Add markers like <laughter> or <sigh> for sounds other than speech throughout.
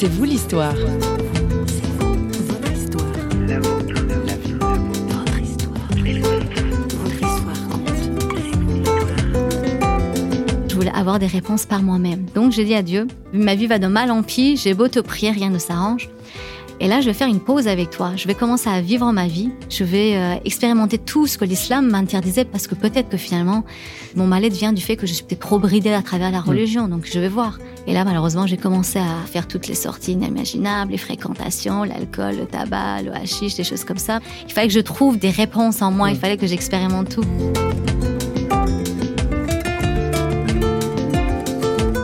C'est vous l'histoire. Je voulais avoir des réponses par moi-même. Donc j'ai dit à Dieu, ma vie va de mal en pis, j'ai beau te prier, rien ne s'arrange. Et là, je vais faire une pause avec toi. Je vais commencer à vivre ma vie. Je vais euh, expérimenter tout ce que l'islam m'interdisait parce que peut-être que finalement, mon mal-être vient du fait que je suis peut-être trop bridée à travers la religion. Donc, je vais voir. Et là, malheureusement, j'ai commencé à faire toutes les sorties inimaginables, les fréquentations, l'alcool, le tabac, le hashish, des choses comme ça. Il fallait que je trouve des réponses en moi. Il fallait que j'expérimente tout.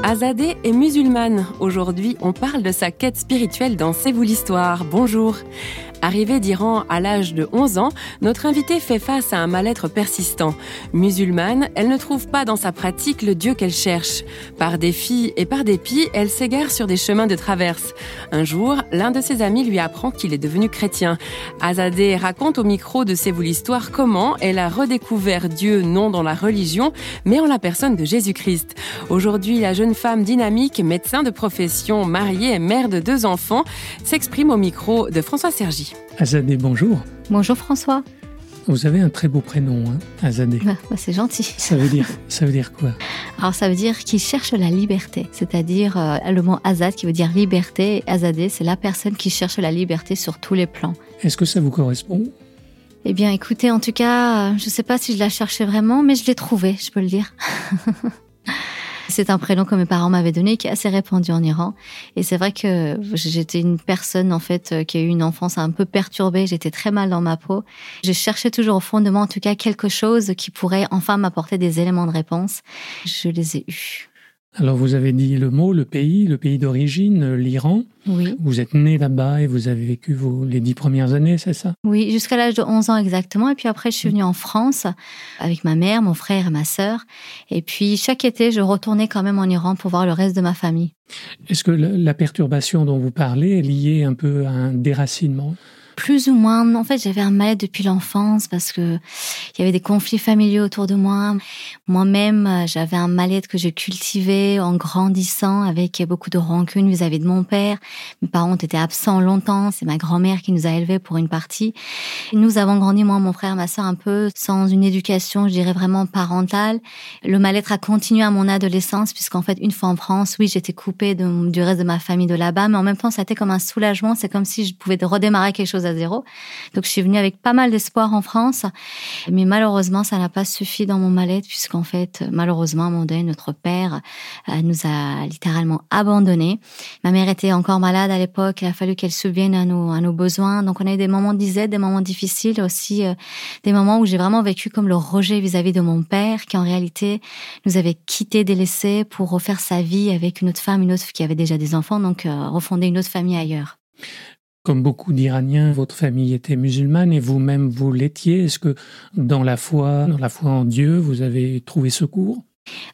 Azadeh est musulmane. Aujourd'hui, on parle de sa quête spirituelle dans C'est vous l'histoire. Bonjour. Arrivée d'Iran à l'âge de 11 ans, notre invitée fait face à un mal-être persistant. Musulmane, elle ne trouve pas dans sa pratique le Dieu qu'elle cherche. Par défi et par dépit, elle s'égare sur des chemins de traverse. Un jour, l'un de ses amis lui apprend qu'il est devenu chrétien. Azadeh raconte au micro de C'est vous l'histoire comment elle a redécouvert Dieu non dans la religion, mais en la personne de Jésus-Christ. Aujourd'hui, la jeune femme dynamique, médecin de profession, mariée et mère de deux enfants, s'exprime au micro de François Sergi. Azadeh, bonjour. Bonjour François. Vous avez un très beau prénom, hein, Azadeh. Bah, bah, c'est gentil. Ça veut dire, ça veut dire quoi? Alors ça veut dire qu'il cherche la liberté, c'est-à-dire euh, le mot Azad qui veut dire liberté. Azadeh, c'est la personne qui cherche la liberté sur tous les plans. Est-ce que ça vous correspond? Eh bien, écoutez, en tout cas, euh, je ne sais pas si je la cherchais vraiment, mais je l'ai trouvée, je peux le dire. <laughs> C'est un prénom que mes parents m'avaient donné qui est assez répandu en Iran. Et c'est vrai que j'étais une personne, en fait, euh, qui a eu une enfance un peu perturbée. J'étais très mal dans ma peau. Je cherchais toujours au fond de moi, en tout cas, quelque chose qui pourrait enfin m'apporter des éléments de réponse. Je les ai eus. Alors vous avez dit le mot, le pays, le pays d'origine, euh, l'Iran. Oui. Vous êtes né là-bas et vous avez vécu vos, les dix premières années, c'est ça? Oui, jusqu'à l'âge de 11 ans exactement. Et puis après, je suis venue en France avec ma mère, mon frère et ma sœur. Et puis chaque été, je retournais quand même en Iran pour voir le reste de ma famille. Est-ce que la, la perturbation dont vous parlez est liée un peu à un déracinement? Plus ou moins. En fait, j'avais un mal depuis l'enfance parce que il y avait des conflits familiaux autour de moi. Moi-même, euh, j'avais un mal-être que j'ai cultivé en grandissant avec beaucoup de rancune vis-à-vis de mon père. Mes parents étaient absents longtemps. C'est ma grand-mère qui nous a élevés pour une partie. Nous avons grandi, moi, mon frère, ma sœur, un peu sans une éducation, je dirais vraiment parentale. Le mal-être a continué à mon adolescence puisqu'en fait, une fois en France, oui, j'étais coupée du reste de ma famille de là-bas, mais en même temps, ça a été comme un soulagement. C'est comme si je pouvais redémarrer quelque chose à zéro. Donc je suis venue avec pas mal d'espoir en France, malheureusement ça n'a pas suffi dans mon mal-être puisqu'en fait malheureusement à un moment donné notre père euh, nous a littéralement abandonnés. Ma mère était encore malade à l'époque, il a fallu qu'elle subvienne à nos à nos besoins. Donc on a eu des moments d'isette, des moments difficiles aussi, euh, des moments où j'ai vraiment vécu comme le rejet vis-à-vis de mon père qui en réalité nous avait quittés, délaissés pour refaire sa vie avec une autre femme, une autre qui avait déjà des enfants, donc euh, refonder une autre famille ailleurs. Comme beaucoup d'Iraniens, votre famille était musulmane et vous-même vous l'étiez. Est-ce que dans la foi, dans la foi en Dieu, vous avez trouvé secours?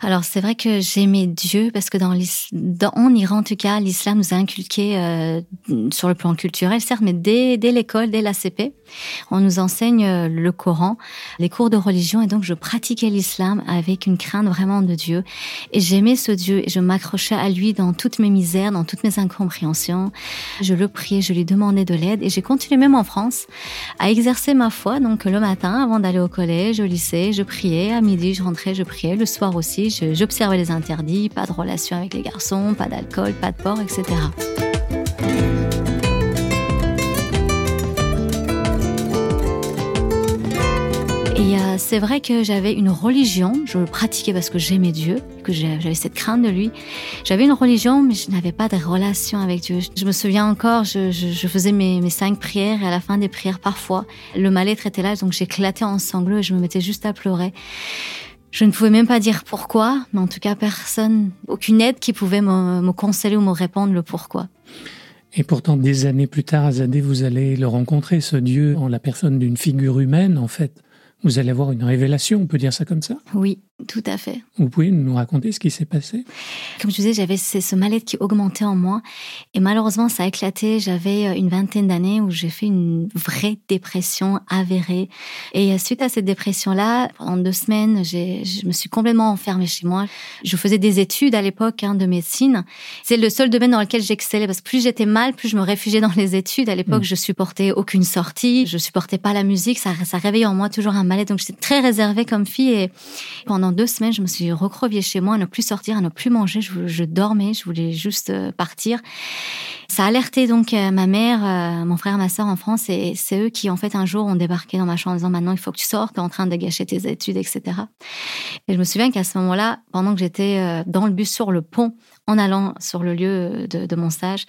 Alors c'est vrai que j'aimais Dieu parce que dans, en Iran en tout cas, l'islam nous a inculqué euh, sur le plan culturel, certes, mais dès, dès l'école, dès l'ACP, on nous enseigne euh, le Coran, les cours de religion, et donc je pratiquais l'islam avec une crainte vraiment de Dieu. Et j'aimais ce Dieu et je m'accrochais à lui dans toutes mes misères, dans toutes mes incompréhensions. Je le priais, je lui demandais de l'aide et j'ai continué même en France à exercer ma foi. Donc le matin, avant d'aller au collège, au lycée, je priais. À midi, je rentrais, je priais. Le soir j'observais les interdits, pas de relation avec les garçons, pas d'alcool, pas de porc, etc. Et euh, c'est vrai que j'avais une religion, je le pratiquais parce que j'aimais Dieu, que j'avais cette crainte de lui. J'avais une religion, mais je n'avais pas de relation avec Dieu. Je me souviens encore, je, faisais mes, mes, cinq prières et à la fin des prières, parfois, le mal-être était là, donc j'éclatais en sanglots et je me mettais juste à pleurer. Je ne pouvais même pas dire pourquoi, mais en tout cas, personne, aucune aide qui pouvait me, me conseiller ou me répondre le pourquoi. Et pourtant, des années plus tard, Azadeh, vous allez le rencontrer, ce Dieu, en la personne d'une figure humaine, en fait. Vous allez avoir une révélation, on peut dire ça comme ça? Oui, Tout à fait. Vous pouvez nous raconter ce qui s'est passé? Comme je disais, j'avais ce mal-être qui augmentait en moi. Et malheureusement, ça a éclaté. J'avais euh, une vingtaine d'années où j'ai fait une vraie dépression avérée. Et euh, suite à cette dépression-là, pendant deux semaines, je me suis complètement enfermée chez moi. Je faisais des études à l'époque hein, de médecine. C'est le seul domaine dans lequel j'excellais parce que plus j'étais mal, plus je me réfugiais dans les études. À l'époque, mm. je supportais aucune sortie. Je supportais pas la musique. Ça, ça réveillait en moi toujours un mal-être. Donc j'étais très réservée comme fille. Et pendant deux semaines, je me suis recroviée chez moi, à ne plus sortir, à ne plus manger. Je, dormais, je voulais juste euh, partir. Ça a alerté donc euh, ma mère, euh, mon frère, ma soeur en France, et c'est eux qui, en fait, un jour ont débarqué dans ma chambre en disant maintenant, il faut que tu sortes, es en train de gâcher tes études, etc. Et je me souviens qu'à ce moment-là, pendant que j'étais dans le bus sur le pont, en allant sur le lieu de, de mon stage,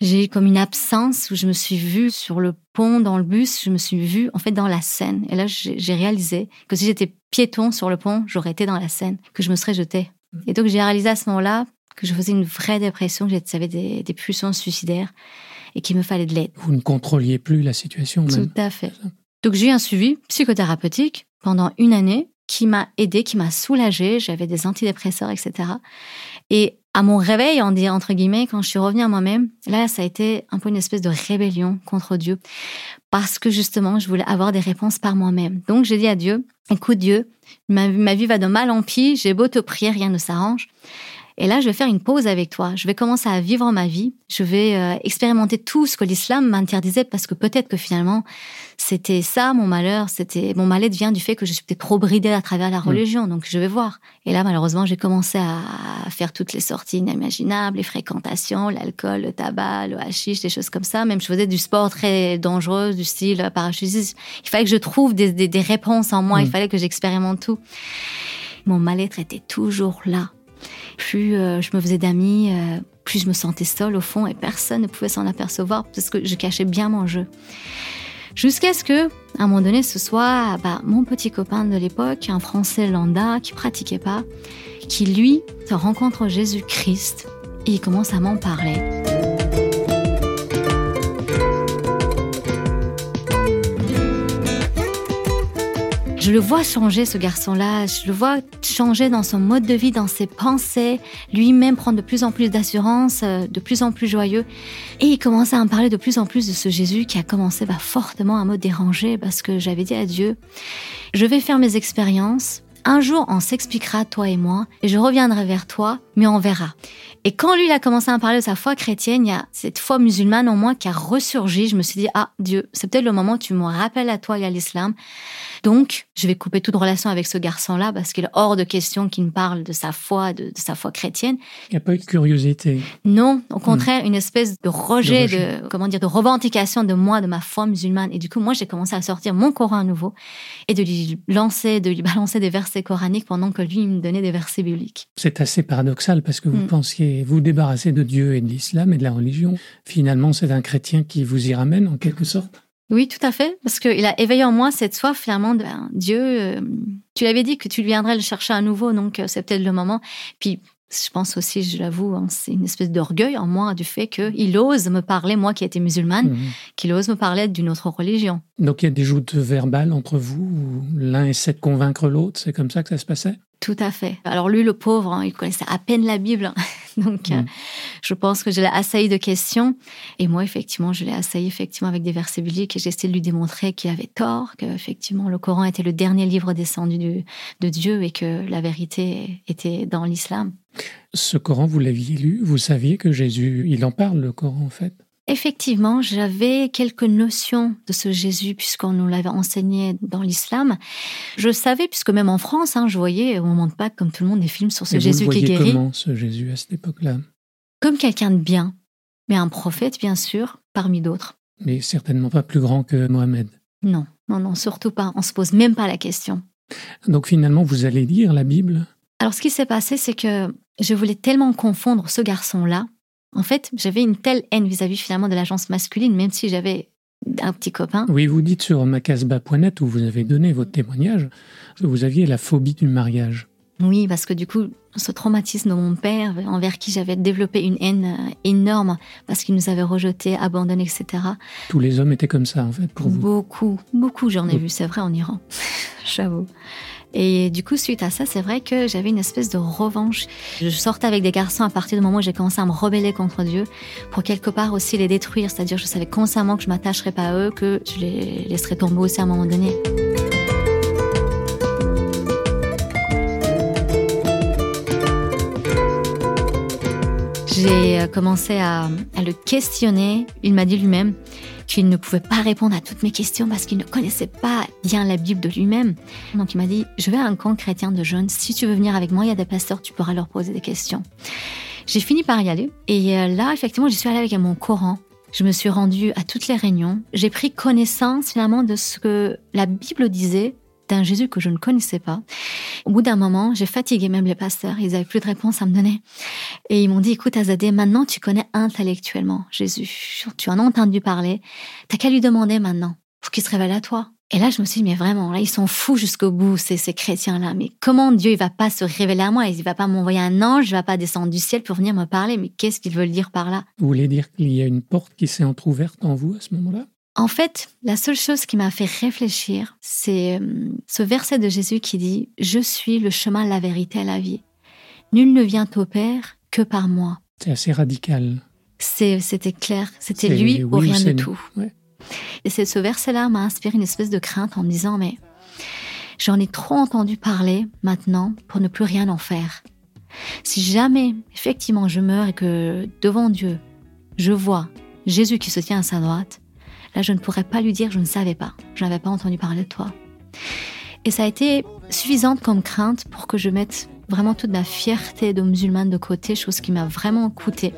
j'ai eu comme une absence où je me suis vue sur le pont, dans le bus, je me suis vue en fait dans la Seine. Et là, j'ai réalisé que si j'étais piéton sur le pont, j'aurais été dans la Seine, que je me serais jetée. Et donc j'ai réalisé à ce moment-là que je faisais une vraie dépression, que j'avais des, des pulsions suicidaires et qu'il me fallait de l'aide. Vous ne contrôliez plus la situation même. Tout à fait. Donc j'ai eu un suivi psychothérapeutique pendant une année qui m'a aidé, qui m'a soulagée. J'avais des antidépresseurs, etc. Et à mon réveil, on dit entre guillemets, quand je suis revenue à moi-même, là, ça a été un peu une espèce de rébellion contre Dieu. Parce que justement, je voulais avoir des réponses par moi-même. Donc, j'ai dit à Dieu, écoute Dieu, ma, ma vie va de mal en pis, j'ai beau te prier, rien ne s'arrange. Et là, je vais faire une pause avec toi. Je vais commencer à vivre ma vie. Je vais euh, expérimenter tout ce que l'islam m'interdisait parce que peut-être que finalement, c'était ça mon malheur. C'était mon mal-être vient du fait que je suis peut-être trop bridée à travers la mm. religion. Donc, je vais voir. Et là, malheureusement, j'ai commencé à faire toutes les sorties inimaginables, les fréquentations, l'alcool, le tabac, le hashish, des choses comme ça. Même je faisais du sport très dangereux, du style parachutisme. Il fallait que je trouve des, des, réponses en moi. Il mm. fallait que j'expérimente tout. Mon mal-être était toujours là plus euh, je me faisais d'amis, euh, plus je me sentais seule au fond et personne ne pouvait s'en apercevoir parce que je cachais bien mon jeu. Jusqu'à ce que, à un moment donné, ce soit bah, mon petit copain de l'époque, un Français lambda qui pratiquait pas, qui lui rencontre Jésus-Christ et il commence à m'en parler. Je le vois changer, ce garçon-là. Je le vois changer dans son mode de vie, dans ses pensées, lui-même prendre de plus en plus d'assurance, euh, de plus en plus joyeux. Et il commence à en parler de plus en plus de ce Jésus qui a commencé bah, fortement à me déranger parce que j'avais dit à Dieu, je vais faire mes expériences. Un jour, on s'expliquera, toi et moi, et je reviendrai vers toi, mais on verra. Et quand lui, il a commencé à parler de sa foi chrétienne, il y a cette foi musulmane en moi qui a ressurgi. Je me suis dit, ah Dieu, c'est peut-être le moment où tu me rappelles à toi et à l'islam. Donc, je vais couper toute relation avec ce garçon-là parce qu'il est hors de question qu'il me parle de sa foi, de, sa foi chrétienne. Il n'y a pas eu de curiosité. Non, au contraire, une espèce de rejet, de, comment dire, de revendication de moi, de ma foi musulmane. Et du coup, moi, j'ai commencé à sortir mon Coran à nouveau et de lui lancer, de lui balancer des versets coraniques pendant que lui, il me donnait des versets bibliques. C'est assez paradoxal parce que vous mm. pensiez vous débarrasser de Dieu et de l'islam et de la religion. Finalement, c'est un chrétien qui vous y ramène en quelque sorte. Oui, tout à fait, parce qu'il a éveillé en moi cette soif finalement de ben, Dieu. Euh, tu l'avais dit que tu viendrais le chercher à nouveau, donc euh, c'est peut-être le moment. Puis je pense aussi, je l'avoue, hein, c'est une espèce d'orgueil en moi du fait qu'il ose me parler, moi qui étais musulmane, mhm. qu'il ose me parler d'une autre religion. Donc il y a des joutes verbales entre vous, l'un essaie de convaincre l'autre, c'est comme ça que ça se passait? Tout à fait. Alors lui, le pauvre, hein, il connaissait à peine la Bible. <laughs> Donc, euh, mm. je pense que je l'ai assailli de questions. Et moi, effectivement, je l'ai assailli effectivement avec des versets bibliques et j'ai essayé de lui démontrer qu'il avait tort, que effectivement le Coran était le dernier livre descendu de Dieu et que la vérité était dans l'islam. Ce Coran, vous l'aviez lu? Vous saviez que Jésus, il en parle, le Coran, en fait? Effectivement, j'avais quelques notions de ce Jésus puisqu'on nous l'avait enseigné dans l'islam. Je savais, puisque même en France, hein, je voyais au moment de Pâques, comme tout le monde, des films sur ce Jésus qui guérit. comment ce Jésus à cette époque-là? Comme quelqu'un de bien, mais un prophète, bien sûr, parmi d'autres. Mais certainement pas plus grand que Mohamed. Non, non, non, surtout pas. On se pose même pas la question. Donc finalement, vous allez lire la Bible? Alors ce qui s'est passé, c'est que je voulais tellement confondre ce garçon-là en fait, j'avais une telle haine vis-à-vis finalement de l'agence masculine, même si j'avais un petit copain. Oui, vous dites sur macasba.net où vous avez donné votre témoignage, vous aviez la phobie du mariage. Oui, parce que du coup, ce traumatisme de mon père, envers qui j'avais développé une haine euh, énorme, parce qu'il nous avait rejetés, abandonnés, etc. Tous les hommes étaient comme ça, en fait, pour vous Beaucoup, beaucoup, j'en ai vu, c'est vrai, en Iran. <laughs> J'avoue. Et du coup, suite à ça, c'est vrai que j'avais une espèce de revanche. Je sortais avec des garçons à partir du moment où j'ai commencé à me rebeller contre Dieu, pour quelque part aussi les détruire. C'est-à-dire, je savais consciemment que je m'attacherais pas à eux, que je les laisserais tomber aussi à un moment donné. J'ai euh, commencé à, le questionner. Il m'a dit lui-même qu'il ne pouvait pas répondre à toutes mes questions parce qu'il ne connaissait pas bien la Bible de lui-même. Donc il m'a dit, je vais à un camp chrétien de jeunes. Si tu veux venir avec moi, il y a des pasteurs, tu pourras leur poser des questions. J'ai fini par y aller. Et euh, là, effectivement, je suis allée avec mon Coran. Je me suis rendue à toutes les réunions. J'ai pris connaissance finalement de ce que la Bible disait d'un Jésus que je ne connaissais pas. Au bout d'un moment, j'ai fatigué même les pasteurs. Ils n'avaient plus de réponse à me donner. Et ils m'ont dit, écoute, Azadé, maintenant tu connais intellectuellement Jésus. Tu en as entendu parler. T'as qu'à lui demander maintenant. Faut qu'il se révèle à toi. Et là, je me suis dit, mais vraiment, là, ils sont fous jusqu'au bout, ces, ces chrétiens-là. Mais comment Dieu, il va pas se révéler à moi? Il va pas m'envoyer un ange, il va pas descendre du ciel pour venir me parler? Mais qu'est-ce qu'ils veulent dire par là? Vous voulez dire qu'il y a une porte qui s'est entr'ouverte en vous à ce moment-là? En fait, la seule chose qui m'a fait réfléchir, c'est euh, ce verset de Jésus qui dit ⁇ Je suis le chemin, la vérité et la vie. Nul ne vient au Père que par moi. ⁇ C'est assez radical. C'était clair, c'était lui ou rien de tout. Et ce verset-là m'a inspiré une espèce de crainte en me disant ⁇ Mais j'en ai trop entendu parler maintenant pour ne plus rien en faire. Si jamais, effectivement, je meurs et que devant Dieu, je vois Jésus qui se tient à sa droite, Là, je ne pourrais pas lui dire je ne savais pas, je n'avais pas entendu parler de toi. Et ça a été suffisante comme crainte pour que je mette vraiment toute ma fierté de musulmane de côté, chose qui m'a vraiment coûté,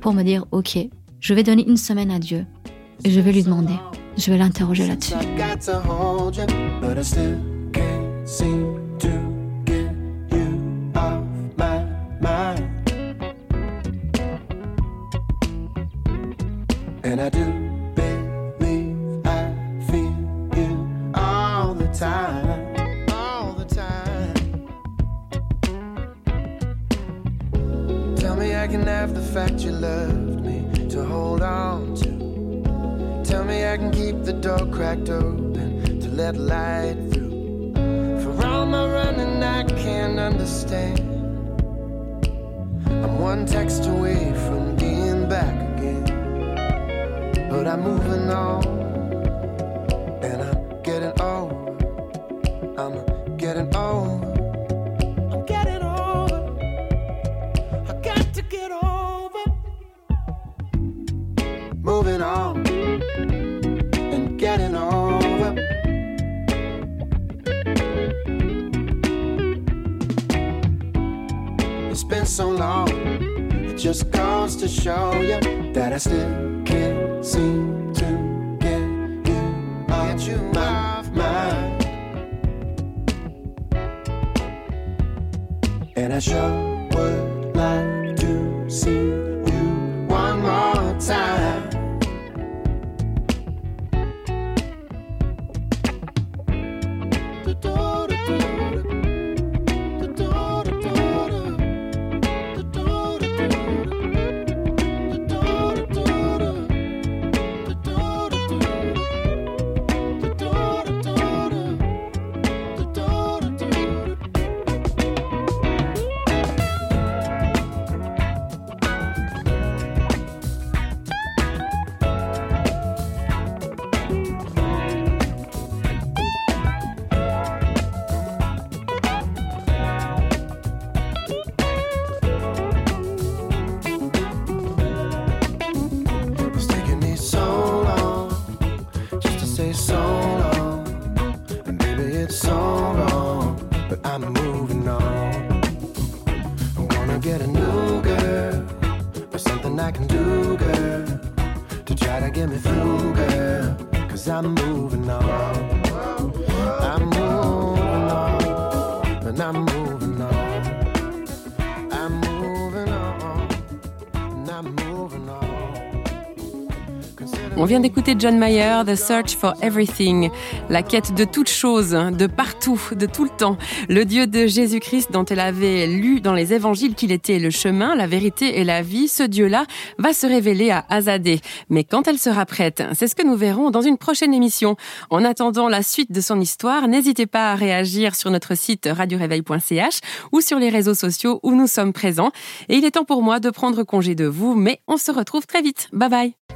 pour me dire ok, je vais donner une semaine à Dieu et je vais lui demander, je vais l'interroger là-dessus. Fact you loved me to hold on to. Tell me I can keep the door cracked open to let light through. For all my running, I can't understand. I'm one text away from being back again. But I'm moving on, been so long. It just goes to show you that I still can't seem to get you out of my mind. And I sure would like to see you one more time. Do-do. I'm moving on. On vient d'écouter John Mayer, The Search for Everything, la quête de toute chose, de partout, de tout le temps. Le Dieu de Jésus-Christ dont elle avait lu dans les évangiles qu'il était le chemin, la vérité et la vie, ce Dieu-là va se révéler à Azadé. Mais quand elle sera prête, c'est ce que nous verrons dans une prochaine émission. En attendant la suite de son histoire, n'hésitez pas à réagir sur notre site radioréveil.ch ou sur les réseaux sociaux où nous sommes présents. Et il est temps pour moi de prendre congé de vous, mais on se retrouve très vite. Bye bye